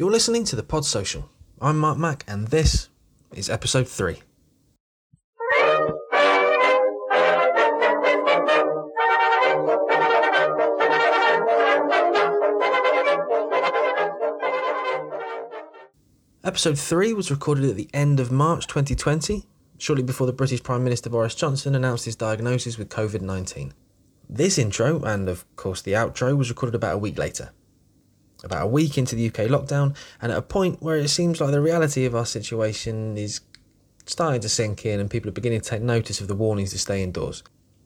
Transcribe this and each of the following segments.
You're listening to the Pod Social. I'm Mark Mack, and this is episode three. Episode 3 was recorded at the end of March 2020, shortly before the British Prime Minister Boris Johnson announced his diagnosis with COVID 19. This intro, and of course the outro, was recorded about a week later. About a week into the UK lockdown, and at a point where it seems like the reality of our situation is starting to sink in and people are beginning to take notice of the warnings to stay indoors.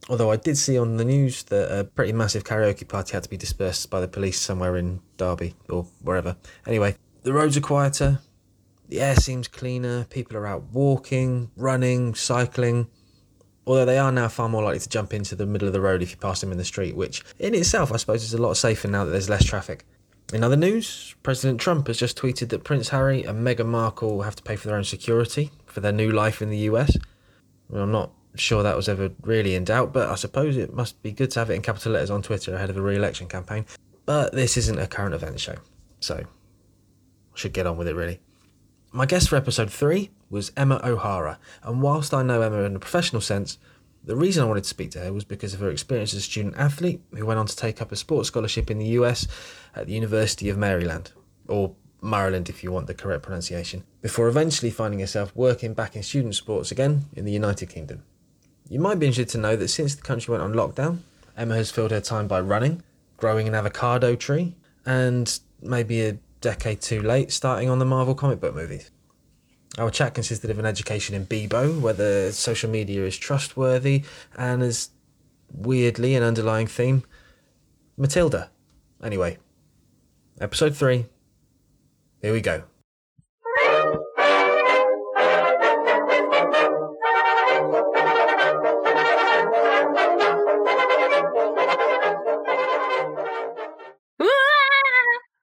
Although I did see on the news that a pretty massive karaoke party had to be dispersed by the police somewhere in Derby or wherever. Anyway, the roads are quieter, the air seems cleaner, people are out walking, running, cycling. Although they are now far more likely to jump into the middle of the road if you pass them in the street, which in itself I suppose is a lot safer now that there's less traffic. In other news, President Trump has just tweeted that Prince Harry and Meghan Markle will have to pay for their own security for their new life in the US. Well, I'm not sure that was ever really in doubt, but I suppose it must be good to have it in capital letters on Twitter ahead of a re election campaign. But this isn't a current event show, so I should get on with it really. My guest for episode 3 was Emma O'Hara, and whilst I know Emma in a professional sense, the reason I wanted to speak to her was because of her experience as a student athlete who went on to take up a sports scholarship in the US at the University of Maryland, or Maryland if you want the correct pronunciation, before eventually finding herself working back in student sports again in the United Kingdom. You might be interested to know that since the country went on lockdown, Emma has filled her time by running, growing an avocado tree, and maybe a decade too late starting on the Marvel comic book movies. Our chat consisted of an education in Bebo, whether social media is trustworthy, and as weirdly an underlying theme, Matilda. Anyway, episode 3. Here we go.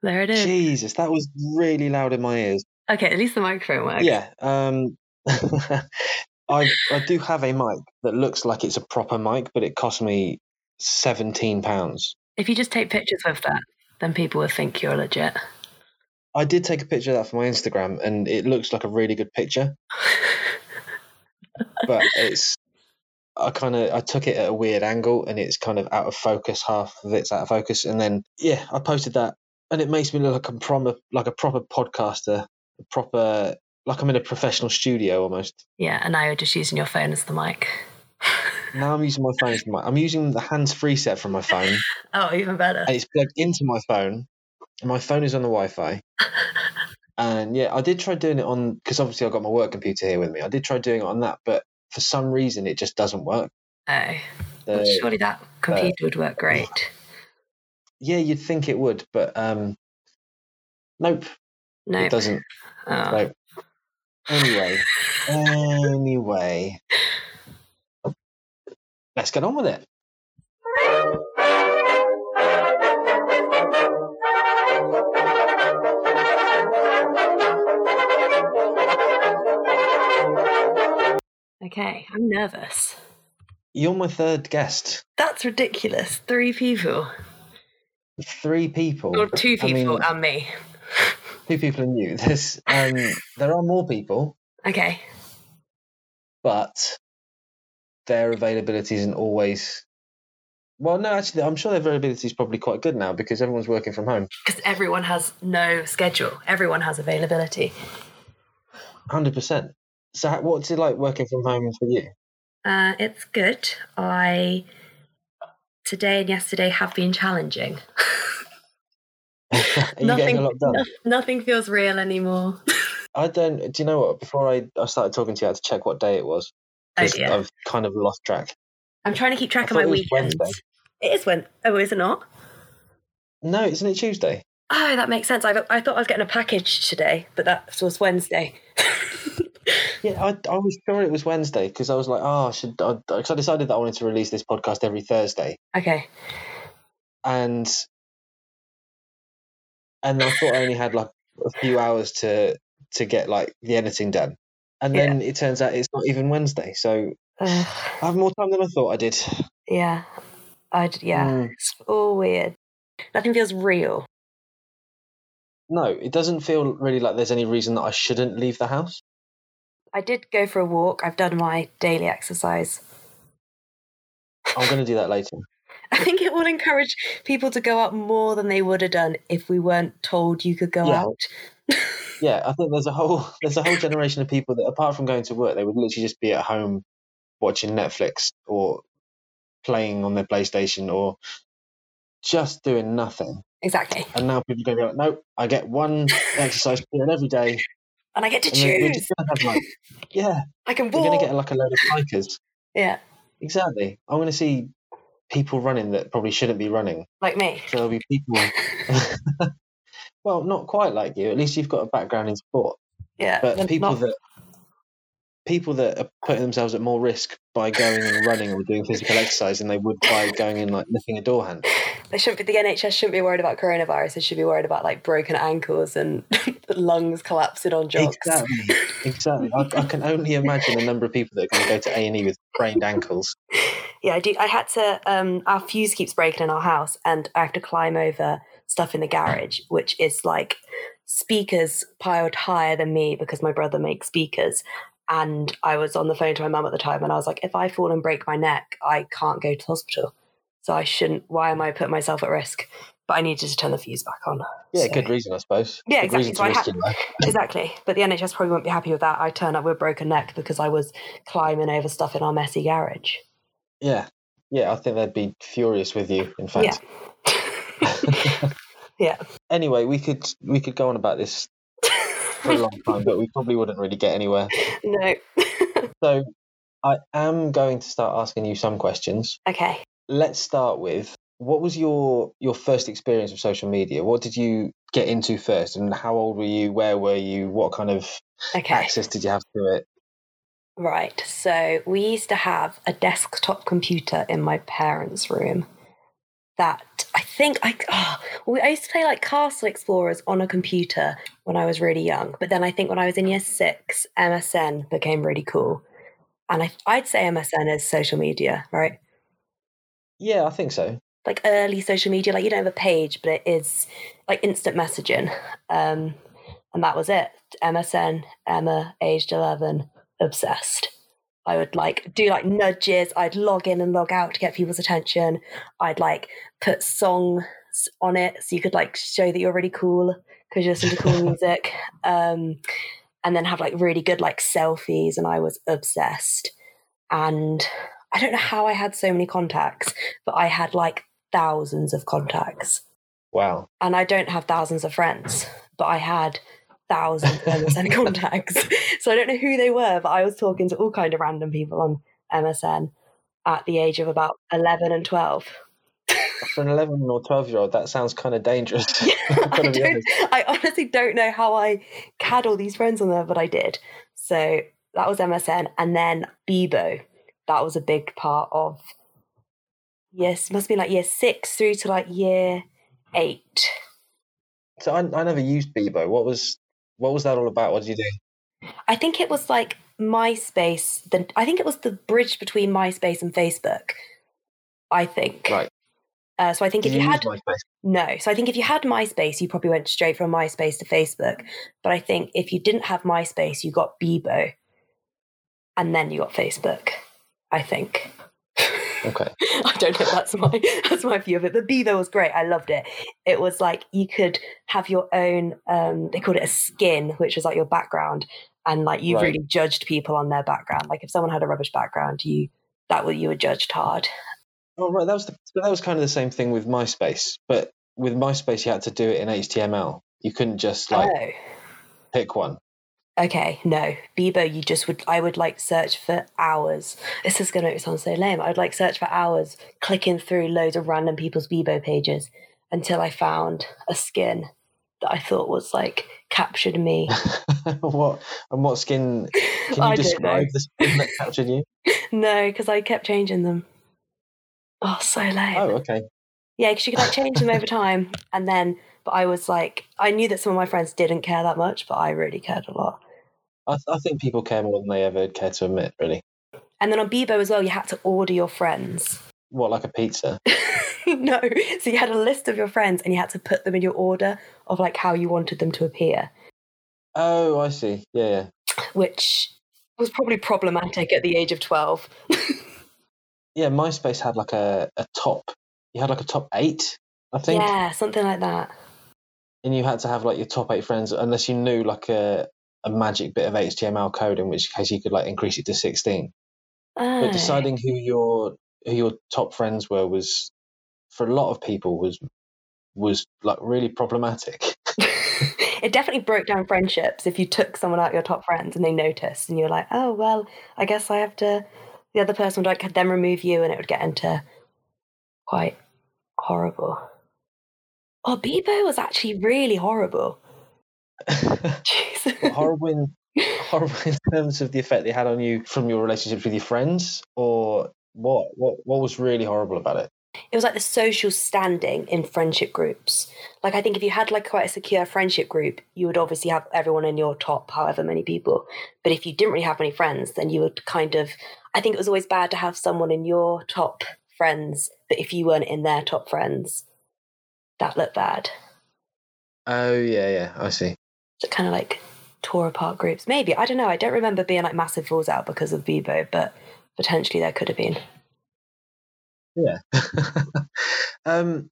There it is. Jesus, that was really loud in my ears. Okay, at least the microphone works. Yeah. Um, I I do have a mic that looks like it's a proper mic, but it cost me seventeen pounds. If you just take pictures with that, then people will think you're legit. I did take a picture of that for my Instagram, and it looks like a really good picture. but it's I kind of I took it at a weird angle, and it's kind of out of focus. Half of it's out of focus, and then yeah, I posted that, and it makes me look like a proper like a proper podcaster, proper like I'm in a professional studio almost. yeah, and now you're just using your phone as the mic. Now I'm using my phone as my I'm using the hands-free set from my phone, oh, even better. and it's plugged into my phone. And my phone is on the Wi-Fi. And yeah, I did try doing it on because obviously I've got my work computer here with me. I did try doing it on that, but for some reason it just doesn't work. Oh, well, surely that computer would work great. yeah, you'd think it would, but um, nope, No. it doesn't. Nope. Uh. Anyway, anyway, let's get on with it. Okay, I'm nervous. You're my third guest. That's ridiculous. Three people. Three people. Or two I mean, people and me. Two people and you. There's um, there are more people, Okay. but their availability isn't always. Well, no, actually, I'm sure their availability is probably quite good now because everyone's working from home. Because everyone has no schedule. Everyone has availability. Hundred percent. So, how- what's it like working from home for you? Uh, it's good. I today and yesterday have been challenging. Are you getting a lot done? no- nothing feels real anymore. I don't. Do you know what? Before I, I started talking to you, I had to check what day it was. Oh dear. I've kind of lost track. I'm trying to keep track I of my it weekends. Wednesday. It is when. Oh, is it not? No, isn't it Tuesday? Oh, that makes sense. I, I thought I was getting a package today, but that was Wednesday. Yeah, I, I was sure it was Wednesday because I was like, oh, I should. Because I decided that I wanted to release this podcast every Thursday, okay. and and I thought I only had like a few hours to to get like the editing done, and Yeah. then it turns out it's not even Wednesday, so I have more time than I thought I did. yeah. I yeah. Mm. It's all weird. Nothing feels real. No, it doesn't feel really like there's any reason that I shouldn't leave the house. I did go for a walk. I've done my daily exercise. I'm going to do that later. I think it will encourage people to go out more than they would have done if we weren't told you could go Yeah. out. Yeah, I think there's a whole there's a whole generation of people that apart from going to work, they would literally just be at home watching Netflix or playing on their PlayStation or just doing nothing. Exactly. And now people are going to be like, nope, I get one exercise period every day. And I get to choose. just going to have like, yeah, I can they're going to get like a load of bikers. Yeah, Exactly. I'm going to see people running that probably shouldn't be running. like me. So there'll be people. well, not quite like you. At least you've got a background in sport. Yeah. But people not- that people that are putting themselves at more risk by going and running or doing physical exercise than they would by going and like lifting a door handle. they shouldn't be the NHS shouldn't be worried about coronavirus. They should be worried about like broken ankles and lungs collapsing on jogs. Exactly. Exactly. I, I can only imagine the number of people that are going to go to A and E with sprained ankles. Yeah, I do. I had to. Um, our fuse keeps breaking in our house, and I have to climb over stuff in the garage, which is like speakers piled higher than me because my brother makes speakers. And I was on the phone to my mum at the time, and I was like, "If I fall and break my neck, I can't go to the hospital, so I shouldn't. Why am I putting myself at risk?" But I needed to turn the fuse back on. Yeah, So- good reason, I suppose. Yeah, good exactly. So to I risk had- your life. exactly. But the NHS probably won't be happy with that. I turn up with a broken neck because I was climbing over stuff in our messy garage. Yeah. Yeah, I think they'd be furious with you, in fact. Yeah. Anyway, we could we could go on about this for a long time, but we probably wouldn't really get anywhere. no. So I am going to start asking you some questions. okay. Let's start with what was your your first experience of social media? What did you get into first, and how old were you? Where were you? What kind of Okay. access did you have to it? Right. So we used to have a desktop computer in my parents' room that I think I oh, we- I used to play like Castle Explorers on a computer when I was really young. But then I think when I was in year six, MSN became really cool. And I, I'd say MSN is social media, right? Yeah, I think so. Like early social media, like you don't have a page, but it is like instant messaging. Um, and that was it. MSN, Emma, aged 11, obsessed. I would like do like nudges. I'd log in and log out to get people's attention. I'd like put songs on it so you could like show that you're really cool because you listen to cool music. Um, and then have like really good like selfies. And I was obsessed. And I don't know how I had so many contacts, but I had like thousands of contacts. Wow. And I don't have thousands of friends, but I had thousands of MSN contacts. So I don't know who they were, but I was talking to all kind of random people on MSN at the age of about 11 and 12. For an 11 or 12 year old, that sounds kind of dangerous. I, I've gotta be don't. I honestly don't know how I had all these friends on there, but I did. So that was MSN. And then Bebo, that was a big part of, yes, must be like year six through to like year eight. So I, I never used Bebo. What was what was that all about? What did you do? I think it was like MySpace. The, I think it was the bridge between MySpace and Facebook. I think. Right. Uh, so I think Did if you use had MySpace? no, so I think if you had MySpace, you probably went straight from MySpace to Facebook. But I think if you didn't have MySpace, you got Bebo, and then you got Facebook. I think. Okay. I don't know. That's my that's my view of it. But Bebo was great. I loved it. It was like you could have your own. Um, they called it a skin, which was like your background, and like you Right. really judged people on their background. Like if someone had a rubbish background, you that was you were judged hard. Oh right, that was the, that was kind of the same thing with MySpace, but with MySpace you had to do it in HTML. You couldn't just like oh, pick one. Okay, no, Bebo. You just would. I would like search for hours. This is going to sound so lame. I'd like search for hours, clicking through loads of random people's Bebo pages until I found a skin that I thought was like captured me. what and what skin? Can you I describe the skin that captured you? No, because I kept changing them. Oh, so lame. Oh, okay. Yeah, because you could like change them over time, and then. But I was like, I knew that some of my friends didn't care that much, but I really cared a lot. I, I think people care more than they ever care to admit. Really. And then on Bebo as well, you had to order your friends. What like a pizza? no. So you had a list of your friends and you had to put them in your order of like how you wanted them to appear, Oh, I see. Yeah, yeah. which was probably problematic at the age of 12. Yeah, MySpace had like a, a top. You had like a top eight, I think, yeah, something like that. and you had to have like your top eight friends, unless you knew like a a magic bit of HTML code, in which case you could like increase it to sixteen. Oh. But deciding who your who your top friends were was, for a lot of people, was was like really problematic. it definitely broke down friendships if you took someone out your top friends and they noticed and you were like, oh, well, I guess I have to. The other person would like then remove you and it would get into quite horrible. Oh, Bebo was actually really horrible. Horrible in horrible in terms of the effect they had on you from your relationships with your friends, or what? What what was really horrible about it? it was like the social standing in friendship groups. Like I think if you had like quite a secure friendship group, you would obviously have everyone in your top however many people. But if you didn't really have many friends, then you would kind of I think it was always bad to have someone in your top friends, but if you weren't in their top friends, that looked bad. Oh yeah, yeah, I see. So kind of like tore apart groups. Maybe, I don't know. I don't remember being like massive falls out because of Bebo, but potentially there could have been. Yeah. um.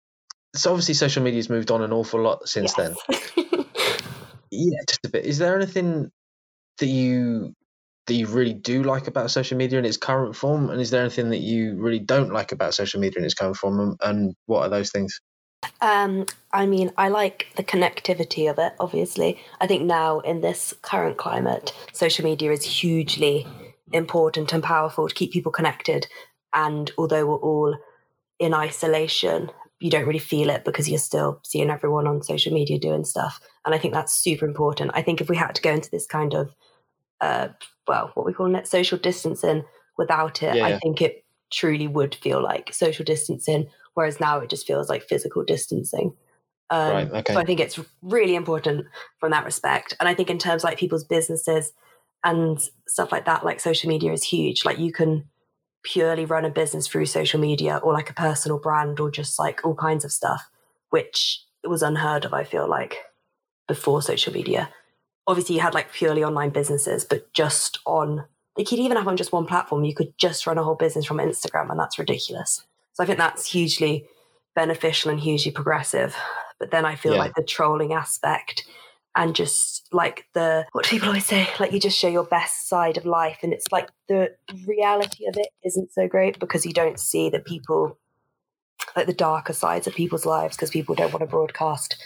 So obviously, social media's moved on an awful lot since then. then. Yeah, just a bit. Is there anything that you that you really do like about social media in its current form, and is there anything that you really don't like about social media in its current form, and, and what are those things? Um, I mean, I like the connectivity of it, obviously. I think now in this current climate, social media is hugely important and powerful to keep people connected. And although we're all in isolation, you don't really feel it because you're still seeing everyone on social media doing stuff. And I think that's super important. I think if we had to go into this kind of, uh, well, what we call it, social distancing without it, Yeah, I yeah. think it truly would feel like social distancing whereas now it just feels like physical distancing. Um, Right, okay. So I think it's really important from that respect. And I think in terms of like people's businesses and stuff like that, like social media is huge. Like you can purely run a business through social media or like a personal brand or just like all kinds of stuff, which was unheard of, I feel like, before social media. Obviously, you had like purely online businesses, but just on, like you'd even have on just one platform, you could just run a whole business from Instagram, and that's ridiculous. So I think that's hugely beneficial and hugely progressive. But then I feel Yeah. like the trolling aspect and just like the what do people always say? Like you just show your best side of life, and it's like the reality of it isn't so great because you don't see the people like the darker sides of people's lives because people don't want to broadcast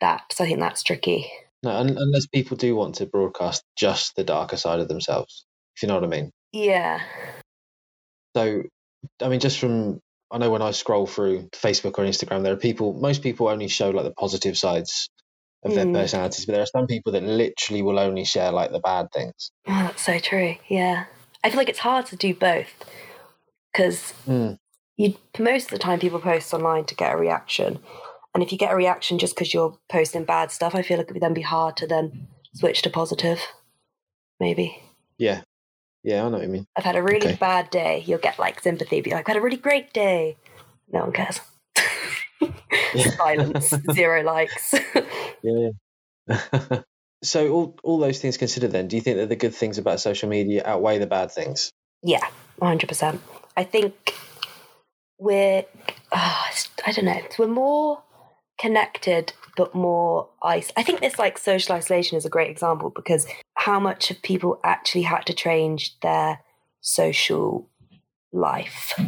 that. So I think that's tricky. No, un- unless people do want to broadcast just the darker side of themselves, if you know what I mean. Yeah. So, I mean, just from I know when I scroll through Facebook or Instagram, there are people. Most people only show like the positive sides of their Mm. personalities, but there are some people that literally will only share like the bad things. Oh, that's so true. Yeah. I feel like it's hard to do both because Mm. you most of the time people post online to get a reaction. And if you get a reaction just because you're posting bad stuff, I feel like it would then be hard to then switch to positive. Maybe. Yeah, yeah, I know what you mean. I've had a really Okay. bad day. You'll get like sympathy, be like, I've had a really great day. No one cares. Silence, zero likes. Yeah. so, all all those things considered, then, do you think that the good things about social media outweigh the bad things? Yeah, 100%. I think we're, ah, it's- I don't know, we're more connected, but more ice. I think this like social isolation is a great example because how much have people actually had to change their social life?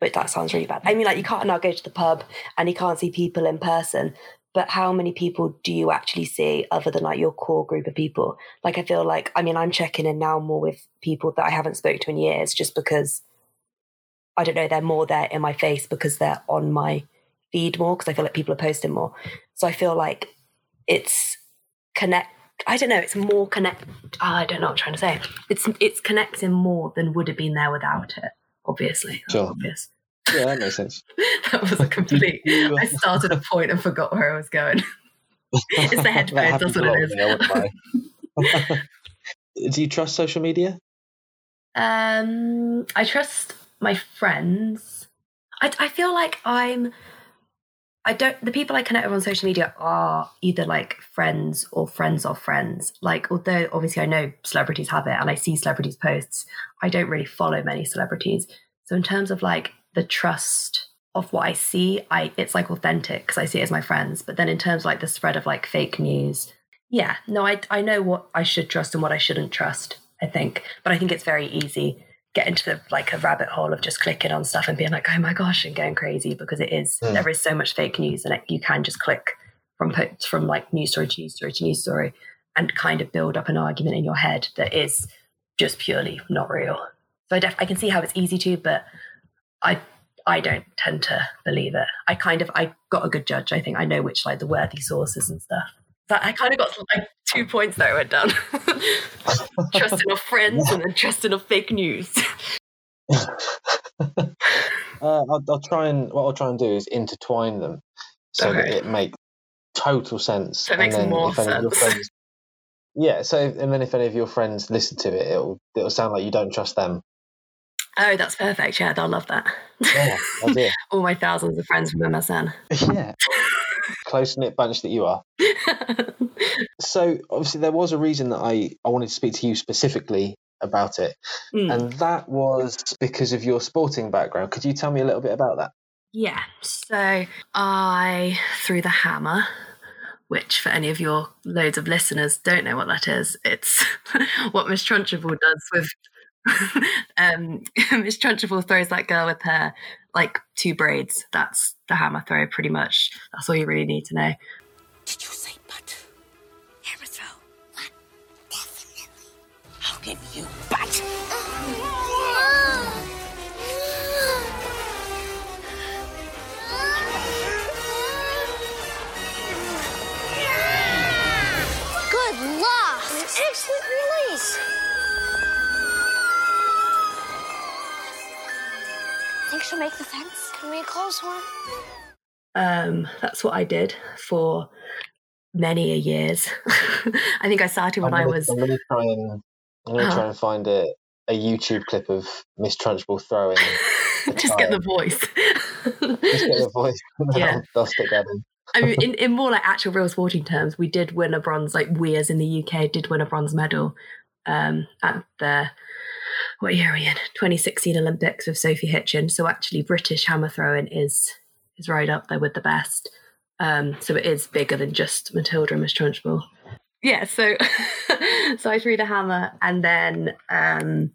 But that sounds really bad. I mean, like you can't now go to the pub and you can't see people in person. But how many people do you actually see other than like your core group of people? Like I feel like I mean I'm checking in now more with people that I haven't spoke to in years just because I don't know they're more there in my face because they're on my feed more because I feel like people are posting more. So I feel like it's connect I don't know, it's more connect ah, I don't know what I'm trying to say. It's it's connecting more than would have been there without it, obviously. That's Sure. obvious. Yeah, that makes sense. that was a complete I started a point and forgot where I was going. It's the headphones, that's what it is. me, I won't lie. do you trust social media? Um, I trust my friends. I, I feel like I'm. I don't. The people I connect with on social media are either like friends or friends of friends. Like, although obviously I know celebrities have it and I see celebrities' posts, I don't really follow many celebrities. So in terms of like the trust of what I see, I it's like authentic because I see it as my friends. But then in terms like the spread of like fake news, yeah, no, I I know what I should trust and what I shouldn't trust. I think, but I think it's very easy get into the like a rabbit hole of just clicking on stuff and being like, oh my gosh, and going crazy because it is Mm. there is so much fake news and it, you can just click from po- from like news story to news story to news story and kind of build up an argument in your head that is just purely not real. So I def- I can see how it's easy to, but I I don't tend to believe it. I kind of I got a good judge. I think I know which like the worthy sources and stuff. But I kind of got like two points that I went down. trusting of friends and then trusting of fake news. Uh, I'll, I'll try and what I'll try and do is intertwine them so that it makes total sense. So it makes more if any of your sense. friends- yeah. So and then if any of your friends listen to it, it'll it'll sound like you don't trust them. Oh, that's perfect. Yeah, they'll love that. Yeah. All my thousands of friends from MSN. yeah. Close knit bunch that you are. So obviously there was a reason that I I wanted to speak to you specifically about it, Mm. and that was because of your sporting background. Could you tell me a little bit about that? Yeah. So I threw the hammer, which for any of your loads of listeners don't know what that is. It's what Miss Trunchbull does with. um, Miss Trunchbull throws that girl with her like two braids. That's the hammer throw, pretty much. That's all you really need to know. Did you say butt? Hammer throw? What? Definitely. I'll give you butt. Good loft. Excellent Think make the fence? Can we close one? Um, that's what I did for many a years. I think I started when I'm I was I'm going to try and I'm going to Uh-huh. try and find a, a YouTube clip of Miss Trunchbull throwing. just get the voice. Just get the voice. Yeah. I'll, I'll stick that in. I mean, in, in more like actual real sporting terms, we did win a bronze. Like we, as in the UK, did win a bronze medal um, at the what year are we in? 2016 Olympics with Sophie Hitchon. So actually, British hammer throwing is is right up there with the best. Um, so it is bigger than just Matilda and Miss Trunchbull. Yeah. So so I threw the hammer, and then um,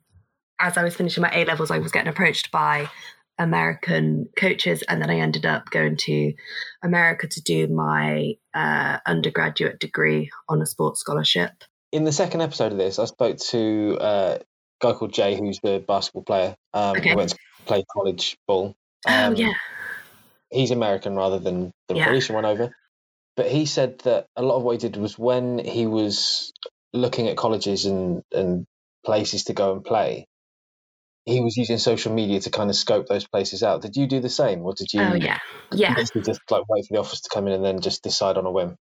as I was finishing my A levels, I was getting approached by American coaches, and then I ended up going to America to do my uh, undergraduate degree on a sports scholarship. In the second episode of this, I spoke to uh, a guy called Jay, who's the basketball player. Um, Okay. who went to play college ball. oh Um, yeah, He's American rather than the Yeah. British went over. But he said that a lot of what he did was when he was looking at colleges and, and places to go and play, he was using social media to kind of scope those places out. Did you do the same, or did you oh yeah, yeah. basically just like wait for the offers to come in and then just decide on a whim?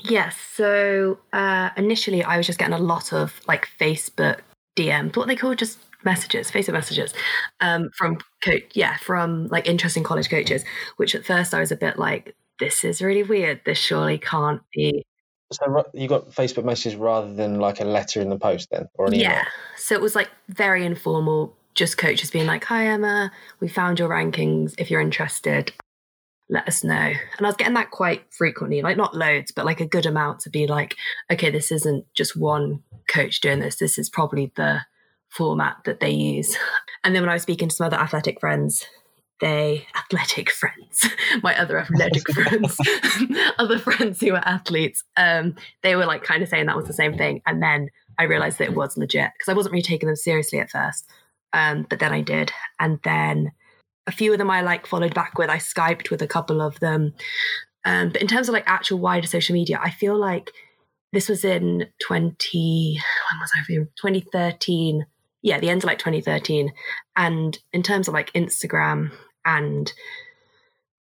Yes. So uh, initially, I was just getting a lot of like Facebook DMs, what they call just messages, Facebook messages, um, from coach, yeah, from like interesting college coaches. Which at first I was a bit like, this is really weird. This surely can't be. So you got Facebook messages rather than like a letter in the post then, or an email? Yeah. So it was like very informal, just coaches being like, "Hi Emma, we found your rankings. If you're interested, let us know." And I was getting that quite frequently, like not loads, but like a good amount to be like, "Okay, this isn't just one coach doing this. This is probably the format that they use." And then when I was speaking to some other athletic friends, they athletic friends, my other athletic friends, other friends who are athletes, um, they were like kind of saying that was the same thing. And then I realized that it was legit because I wasn't really taking them seriously at first. Um, but then I did. And then a few of them I like followed back with. I Skyped with a couple of them. Um, but in terms of like actual wider social media, I feel like this was in 20, when was I? 2013. Yeah, the end of like 2013. And in terms of like Instagram and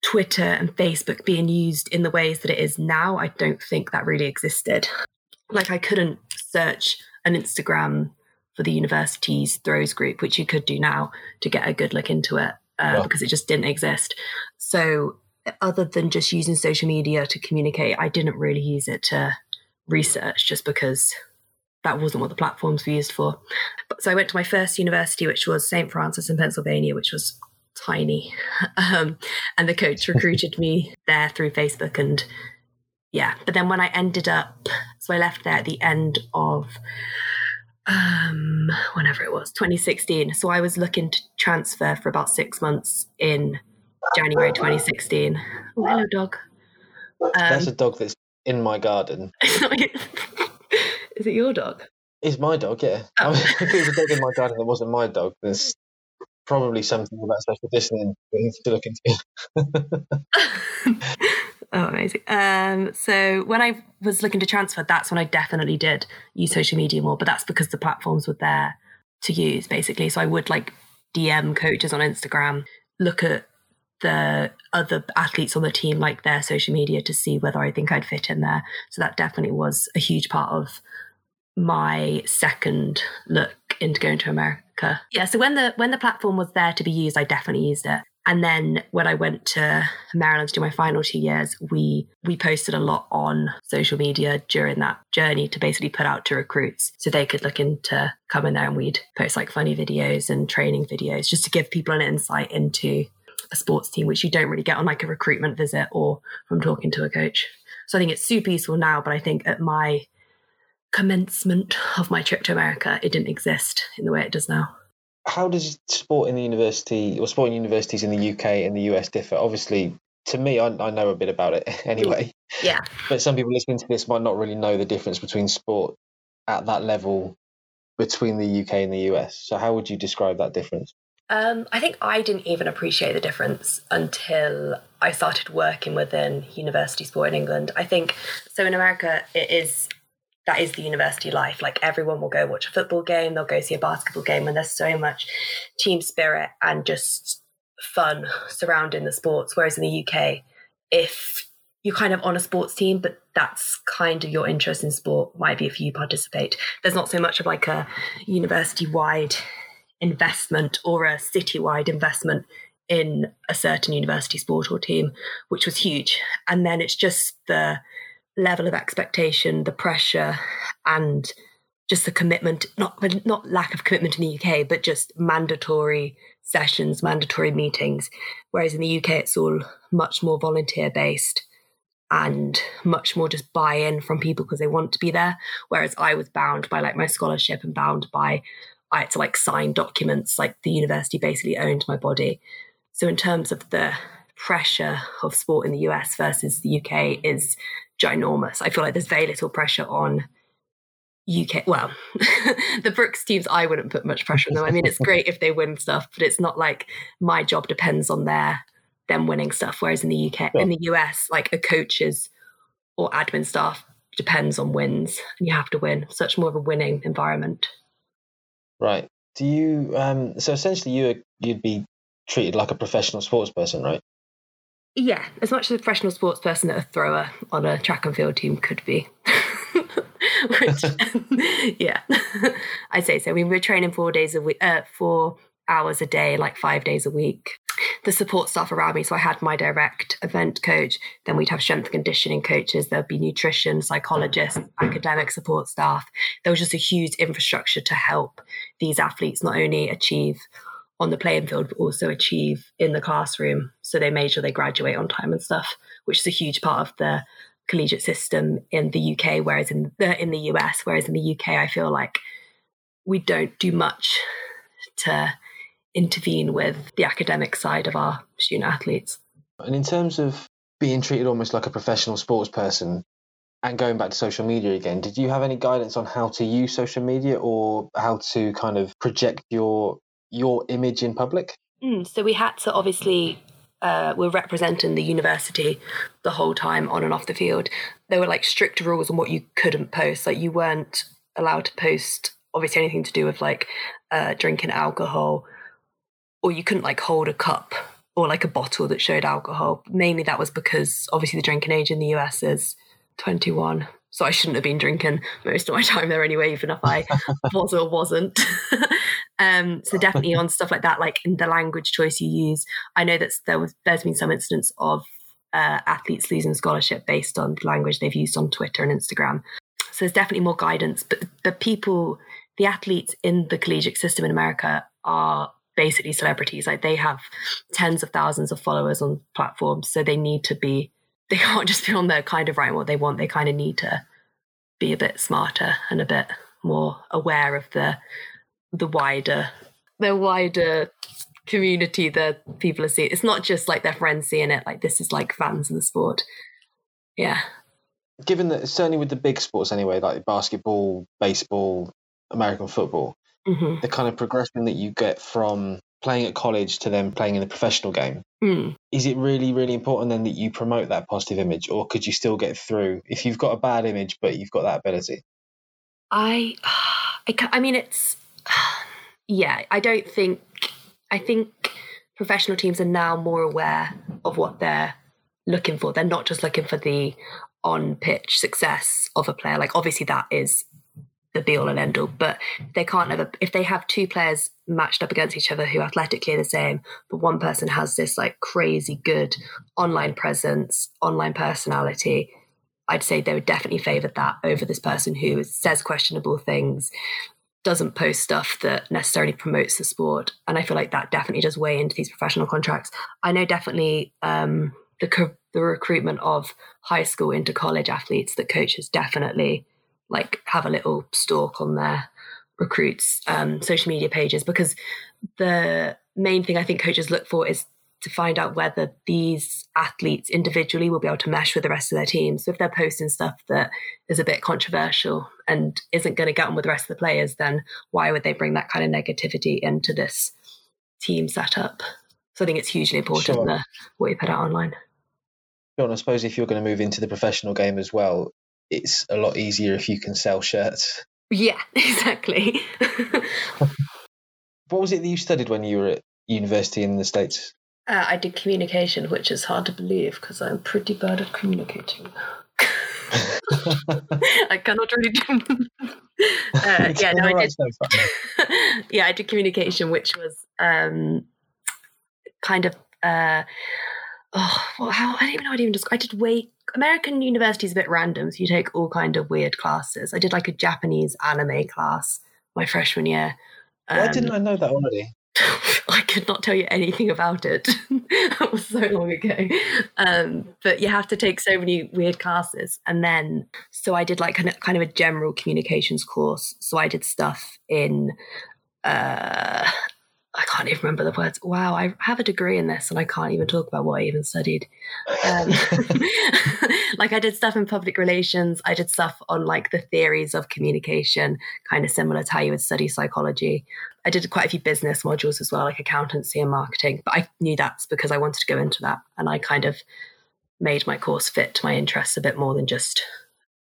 Twitter and Facebook being used in the ways that it is now, I don't think that really existed. Like I couldn't search an Instagram for the university's throws group, which you could do now to get a good look into it. uh, Wow. because it just didn't exist. So, other than just using social media to communicate, I didn't really use it to research just because that wasn't what the platforms were used for. But, so, I went to my first university, which was St. Francis in Pennsylvania, which was tiny. Um, and the coach recruited me there through Facebook. And yeah, but then when I ended up, so I left there at the end of um whenever it was 2016 so i was looking to transfer for about six months in january 2016 oh hello dog um, That's a dog that's in my garden. is it your dog It's my dog, yeah. Oh. I mean, if it was a dog in my garden that wasn't my dog, there's probably something about social distancing we need to look into. oh amazing um so when i was looking to transfer that's when i definitely did use social media more but that's because the platforms were there to use basically so i would like dm coaches on instagram look at the other athletes on the team like their social media to see whether i think i'd fit in there. So that definitely was a huge part of my second look into going to america. Yeah so when the when the platform was there to be used i definitely used it. And then when I went to Maryland to do my final two years, we we posted a lot on social media during that journey to basically put out to recruits so they could look into coming there and we'd post like funny videos and training videos just to give people an insight into a sports team, which you don't really get on like a recruitment visit or from talking to a coach. So I think it's super useful now, but I think at my commencement of my trip to America, it didn't exist in the way it does now. How does sport in the university or sporting universities in the UK and the US differ? Obviously, to me, I, I know a bit about it anyway. Yeah. But some people listening to this might not really know the difference between sport at that level between the UK and the US. So, how would you describe that difference? Um, I think I didn't even appreciate the difference until I started working within university sport in England. I think so in America it is that is the university life. Like everyone will go watch a football game, they'll go see a basketball game, and there's so much team spirit and just fun surrounding the sports. Whereas in the UK, if you're kind of on a sports team, but that's kind of your interest in sport, might be if you participate. There's not so much of like a university wide investment or a citywide investment in a certain university sport or team, which was huge. And then it's just the level of expectation, the pressure, and just the commitment, not not lack of commitment in the UK, but just mandatory sessions, mandatory meetings. Whereas in the UK, it's all much more volunteer based and much more just buy in from people because they want to be there. Whereas I was bound by like my scholarship and bound by I had to like sign documents, like the university basically owned my body. So in terms of the pressure of sport in the US versus the UK is ginormous. I feel like there's very little pressure on UK. Well, the Brookes teams, I wouldn't put much pressure on them. I mean, it's great if they win stuff, but it's not like my job depends on their them winning stuff. Whereas in the UK, in the US, like a coach's or admin staff depends on wins, and you have to win. Such more of a winning environment. Right. Do you? Um, so essentially, you you'd be treated like a professional sports person, right? Yeah, as much as a professional sports person that a thrower on a track and field team could be. Which, yeah, I'd say so. I mean, we're training four days a week, uh, four hours a day, like five days a week. The support staff around me. So I had my direct event coach. Then we'd have strength conditioning coaches. There'd be nutrition, psychologists, academic support staff. There was just a huge infrastructure to help these athletes not only achieve on the playing field, but also achieve in the classroom. So they made sure they graduate on time and stuff, which is a huge part of the collegiate system in the UK, whereas in the in the US, whereas in the UK, I feel like we don't do much to intervene with the academic side of our student athletes. And in terms of being treated almost like a professional sports person and going back to social media again, did you have any guidance on how to use social media or how to kind of project your your image in public? Mm, so we had to obviously uh, we're representing the university the whole time on and off the field. There were like strict rules on what you couldn't post. Like you weren't allowed to post obviously anything to do with like uh, drinking alcohol, or you couldn't like hold a cup or like a bottle that showed alcohol. Mainly that was because obviously the drinking age in the US is 21. So I shouldn't have been drinking most of my time there anyway, even if I was or wasn't. Um, so definitely on stuff like that, like in the language choice you use. I know that there was there's been some instance of uh, athletes losing scholarship based on the language they've used on Twitter and Instagram. So there's definitely more guidance, but the people, the athletes in the collegiate system in America are basically celebrities. Like they have tens of thousands of followers on platforms, so they need to be. They can't just be on there kind of writing what they want. They kind of need to be a bit smarter and a bit more aware of the the wider the wider community that people are seeing. It's not just like their friends seeing it. Like this is like fans of the sport. Yeah. Given that certainly with the big sports anyway, like basketball, baseball, American football, hmm the kind of progression that you get from playing at college to then playing in the professional game Mm. is it really really important then that you promote that positive image or could you still get through if you've got a bad image but you've got that ability I, I, I mean, it's, yeah, I don't think, I think professional teams are now more aware of what they're looking for. They're not just looking for the on pitch success of a player. Like, obviously, that is the be all and end all, but they can't ever, if they have two players matched up against each other who athletically are the same, but one person has this like crazy good online presence, online personality, I'd say they would definitely favour that over this person who says questionable things, doesn't post stuff that necessarily promotes the sport. And I feel like that definitely does weigh into these professional contracts. I know definitely um, the the recruitment of high school into college athletes that coaches definitely like have a little stalk on their recruits um, social media pages because the main thing I think coaches look for is to find out whether these athletes individually will be able to mesh with the rest of their team. So if they're posting stuff that is a bit controversial and isn't going to get on with the rest of the players, then why would they bring that kind of negativity into this team setup? So I think it's hugely important Sure. the, what you put out online. John, I suppose if you're going to move into the professional game as well it's a lot easier if you can sell shirts Yeah, exactly. what was it that you studied when you were at university in the states Uh, I did communication, which is hard to believe because I'm pretty bad at communicating. I cannot really do. uh, yeah, no, I did. So yeah, I did communication, which was um, kind of. Uh, oh, well, how I don't even know how to even describe. I did wait. American university is a bit random, so you take all kind of weird classes. I did like a Japanese anime class my freshman year. Why Um, didn't I know that already? I could not tell you anything about it. that was so long ago. Um, but you have to take so many weird classes. And then, so I did like kind of, kind of a general communications course. So I did stuff in, uh, I can't even remember the words. Wow, I have a degree in this and I can't even talk about what I even studied. Um, like I did stuff in public relations. I did stuff on like the theories of communication, kind of similar to how you would study psychology. I did quite a few business modules as well, like accountancy and marketing. But I knew that's because I wanted to go into that, and I kind of made my course fit to my interests a bit more than just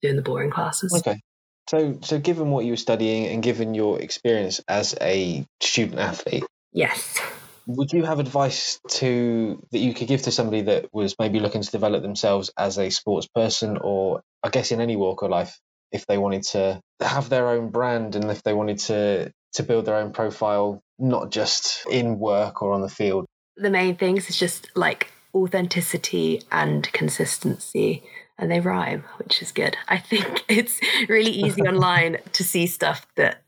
doing the boring classes. Okay. So, so given what you were studying and given your experience as a student athlete, Yes. would you have advice to that you could give to somebody that was maybe looking to develop themselves as a sports person, or I guess in any walk of life, if they wanted to have their own brand and if they wanted to to build their own profile, not just in work or on the field? The main things is just like authenticity and consistency. And they rhyme, which is good. I think it's really easy online to see stuff that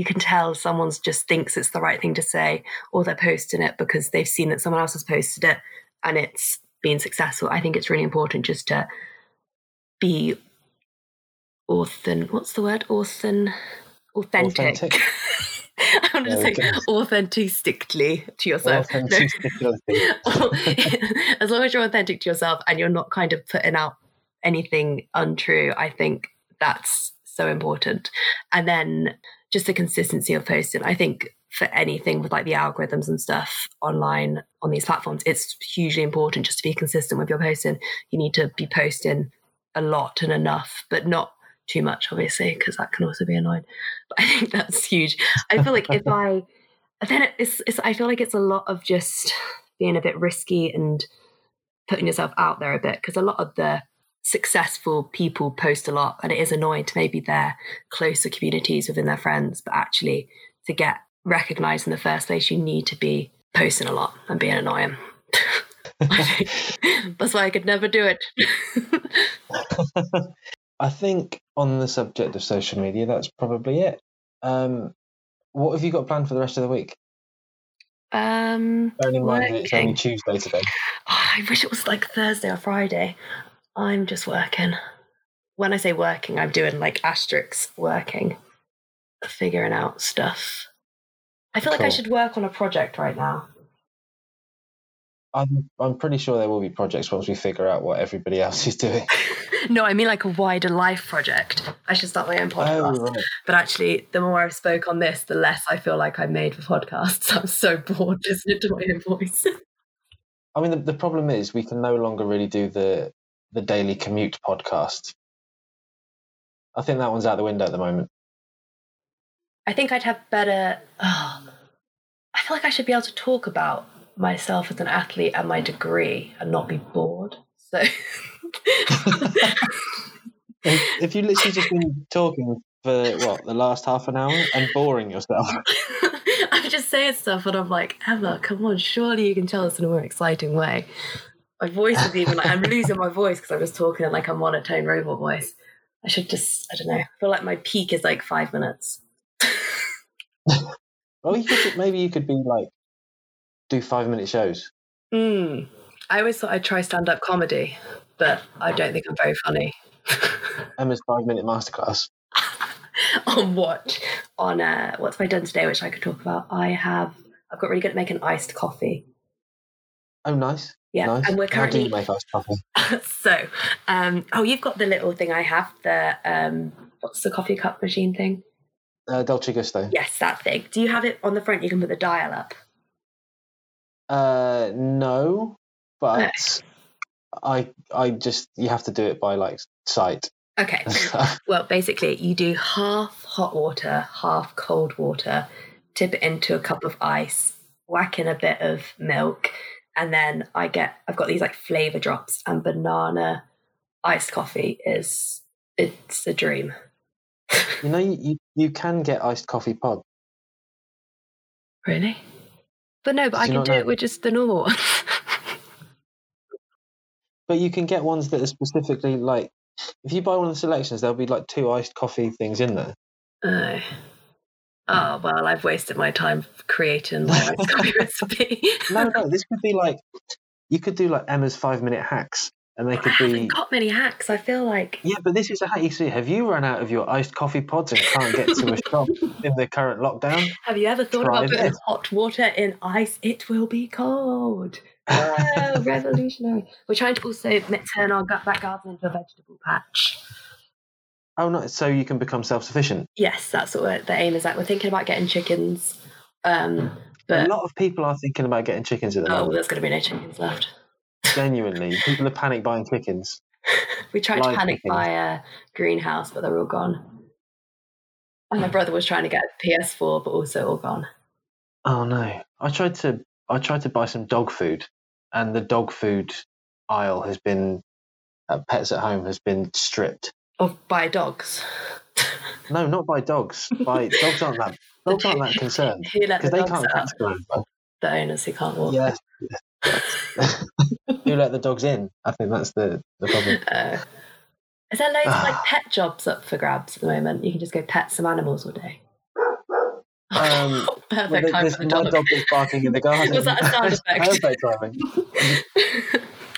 you can tell someone's just thinks it's the right thing to say, or they're posting it because they've seen that someone else has posted it and it's been successful. I think it's really important just to be authen. What's the word? Authen. Authentic. Authentic. I want to say authentically to yourself. As long as you're authentic to yourself and you're not kind of putting out anything untrue, I think that's so important. And then just the consistency of posting. I think for anything with like the algorithms and stuff online on these platforms, it's hugely important just to be consistent with your posting. You need to be posting a lot and enough, but not too much, obviously, because that can also be annoying. But I think that's huge. I feel like if I then it's, it's I feel like it's a lot of just being a bit risky and putting yourself out there a bit because a lot of the successful people post a lot and it is annoying to maybe their closer communities within their friends but actually to get recognized in the first place you need to be posting a lot and being annoying. That's why I could never do it. I think on the subject of social media, that's probably it. Um, what have you got planned for the rest of the week? um, Bearing in mind that it's only. Tuesday today. Oh, I wish it was like Thursday or Friday. I'm just working. When I say working, I'm doing like asterisks working, figuring out stuff. I feel like I should work on a project right now. I'm I'm pretty sure there will be projects once we figure out what everybody else is doing. No, I mean like a wider life project. I should start my own oh, podcast. Oh, right. But actually, the more I've spoke on this, the less I feel like I'm made for podcasts. I'm so bored listening to my own voice. I mean, the, the problem is we can no longer really do the the daily commute podcast. I think that one's out the window at the moment. I think I'd have better. Oh, I feel like I should be able to talk about myself as an athlete and my degree and not be bored. So, If, you literally just been talking for what the last half an hour and boring yourself, I'm just saying stuff, and I'm like, Emma, come on, surely you can tell us in a more exciting way. My voice is even like I'm losing my voice because I'm just talking in like a monotone robot voice. I should just, I don't know, I feel like my peak is like five minutes. well, you could maybe you could be like do five minute shows. Mm. I always thought I'd try stand up comedy, but I don't think I'm very funny. Emma's five minute masterclass. on what? On uh, what's have I done today, which I could talk about? I have, I've got really good at making iced coffee. Oh, nice. Yeah, nice. and we're currently make iced coffee? so. Um, oh, you've got the little thing I have. The um, what's the coffee cup machine thing? Uh, Dolce Gusto. Yes, that thing. Do you have it on the front? You can put the dial up. Uh, no, but I I just you have to do it by like sight. Okay. Well, basically, you do half hot water, half cold water, tip it into a cup of ice, whack in a bit of milk, and then I get I've got these like flavor drops and banana iced coffee is it's a dream. you know, you, you can get iced coffee pod. Really? But no, but Did I can do know? it with just the normal ones. But you can get ones that are specifically like if you buy one of the selections, there'll be like two iced coffee things in there. oh. Oh well, I've wasted my time creating my coffee recipe. No, no, this could be like you could do like Emma's five minute hacks, and they could I haven't be got many hacks. I feel like yeah. But this is a hack. You see, have you run out of your iced coffee pods and can't get to a shop in the current lockdown? Have you ever thought Try about putting hot water in ice? It will be cold. Wow, revolutionary. We're trying to also turn our gut back garden into a vegetable patch. Oh no! So you can become self sufficient. Yes, that's what the aim is at. We're thinking about getting chickens, um, A lot of people are thinking about getting chickens at the oh, moment. there's going to be no chickens left. Genuinely, people are panic buying chickens. We tried to panic chickens. buy a greenhouse, but they're all gone. And my brother was trying to get a PS4, but also all gone. Oh no! I tried to I tried to buy some dog food, and the dog food aisle has been at Pets at Home has been stripped. Of by dogs. No, not by dogs. By dogs aren't that dogs aren't that concerned Who let the they dogs can't categorise. The owners who can't walk. Yes. Who let the dogs in? I think that's the, the problem. Uh, is there loads of like pet jobs up for grabs at the moment? You can just go pet some animals all day. Um, Perfect Well, for my dog. dog barking in the garden. Was that a sound effect? perfect timing.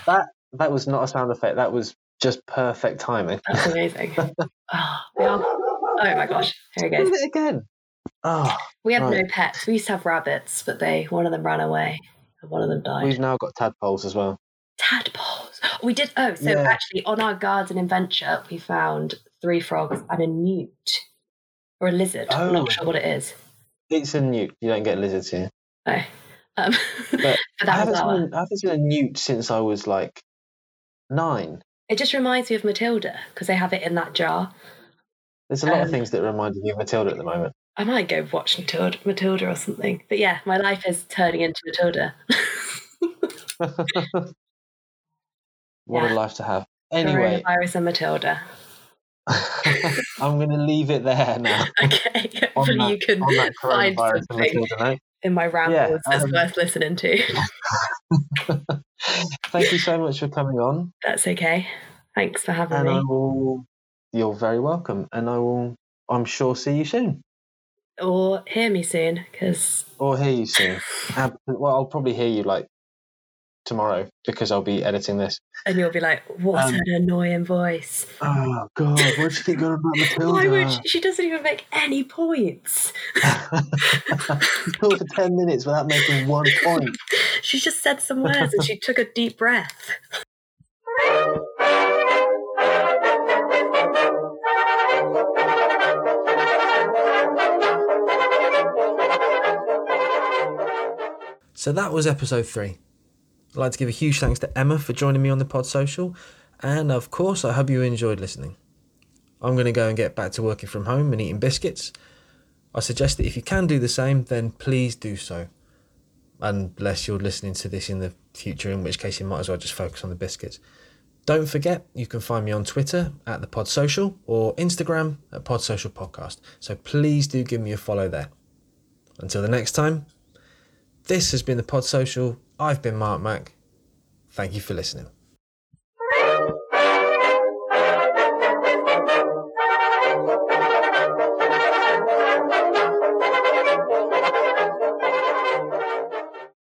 That that was not a sound effect. That was just perfect timing. That's amazing. Oh, oh my gosh, here it goes. it again. Oh, We have no pets. We used to have rabbits, but they one of them ran away and one of them died. we've now got tadpoles as well. Tadpoles. We did. Oh, so Yeah. actually, on our garden adventure, we found three frogs and a newt or a lizard. I'm Oh. not sure what it is. It's a newt. You don't get lizards here. No. Um, But but I haven't, seen, I haven't seen a newt since I was like nine. It just reminds me of Matilda because they have it in that jar. There's a lot of Um, things that remind me of Matilda at the moment. I might go watch Matilda, Matilda or something. But yeah, my life is turning into Matilda. what Yeah. a life to have. Anyway, Coronavirus and Matilda. I'm going to leave it there now. Okay, hopefully that- you can find something in my rambles that's um, worth listening to. Thank you so much for coming on, That's okay. Thanks for having and I me. will. You're very welcome, and I will. I'm sure see you soon, Or hear me soon, because or hear you soon. Well, I'll probably hear you like tomorrow because I'll be editing this. and you'll be like, "What Um, an annoying voice! Oh God, why'd you keep going about Matilda? Why would she, she doesn't even make any points? you talked for ten minutes without making one point. She just said some words and she took a deep breath. So that was episode three. I'd like to give a huge thanks to Emma for joining me on the Pod Social, and of course, I hope you enjoyed listening. I'm going to go and get back to working from home and eating biscuits. I suggest that if you can do the same, then please do so. Unless you're listening to this in the future, in which case you might as well just focus on the biscuits. Don't forget, you can find me on Twitter at the Pod Social or Instagram at Pod Social Podcast. So please do give me a follow there. Until the next time, this has been the Pod Social. I've been Mark Mack. Thank you for listening.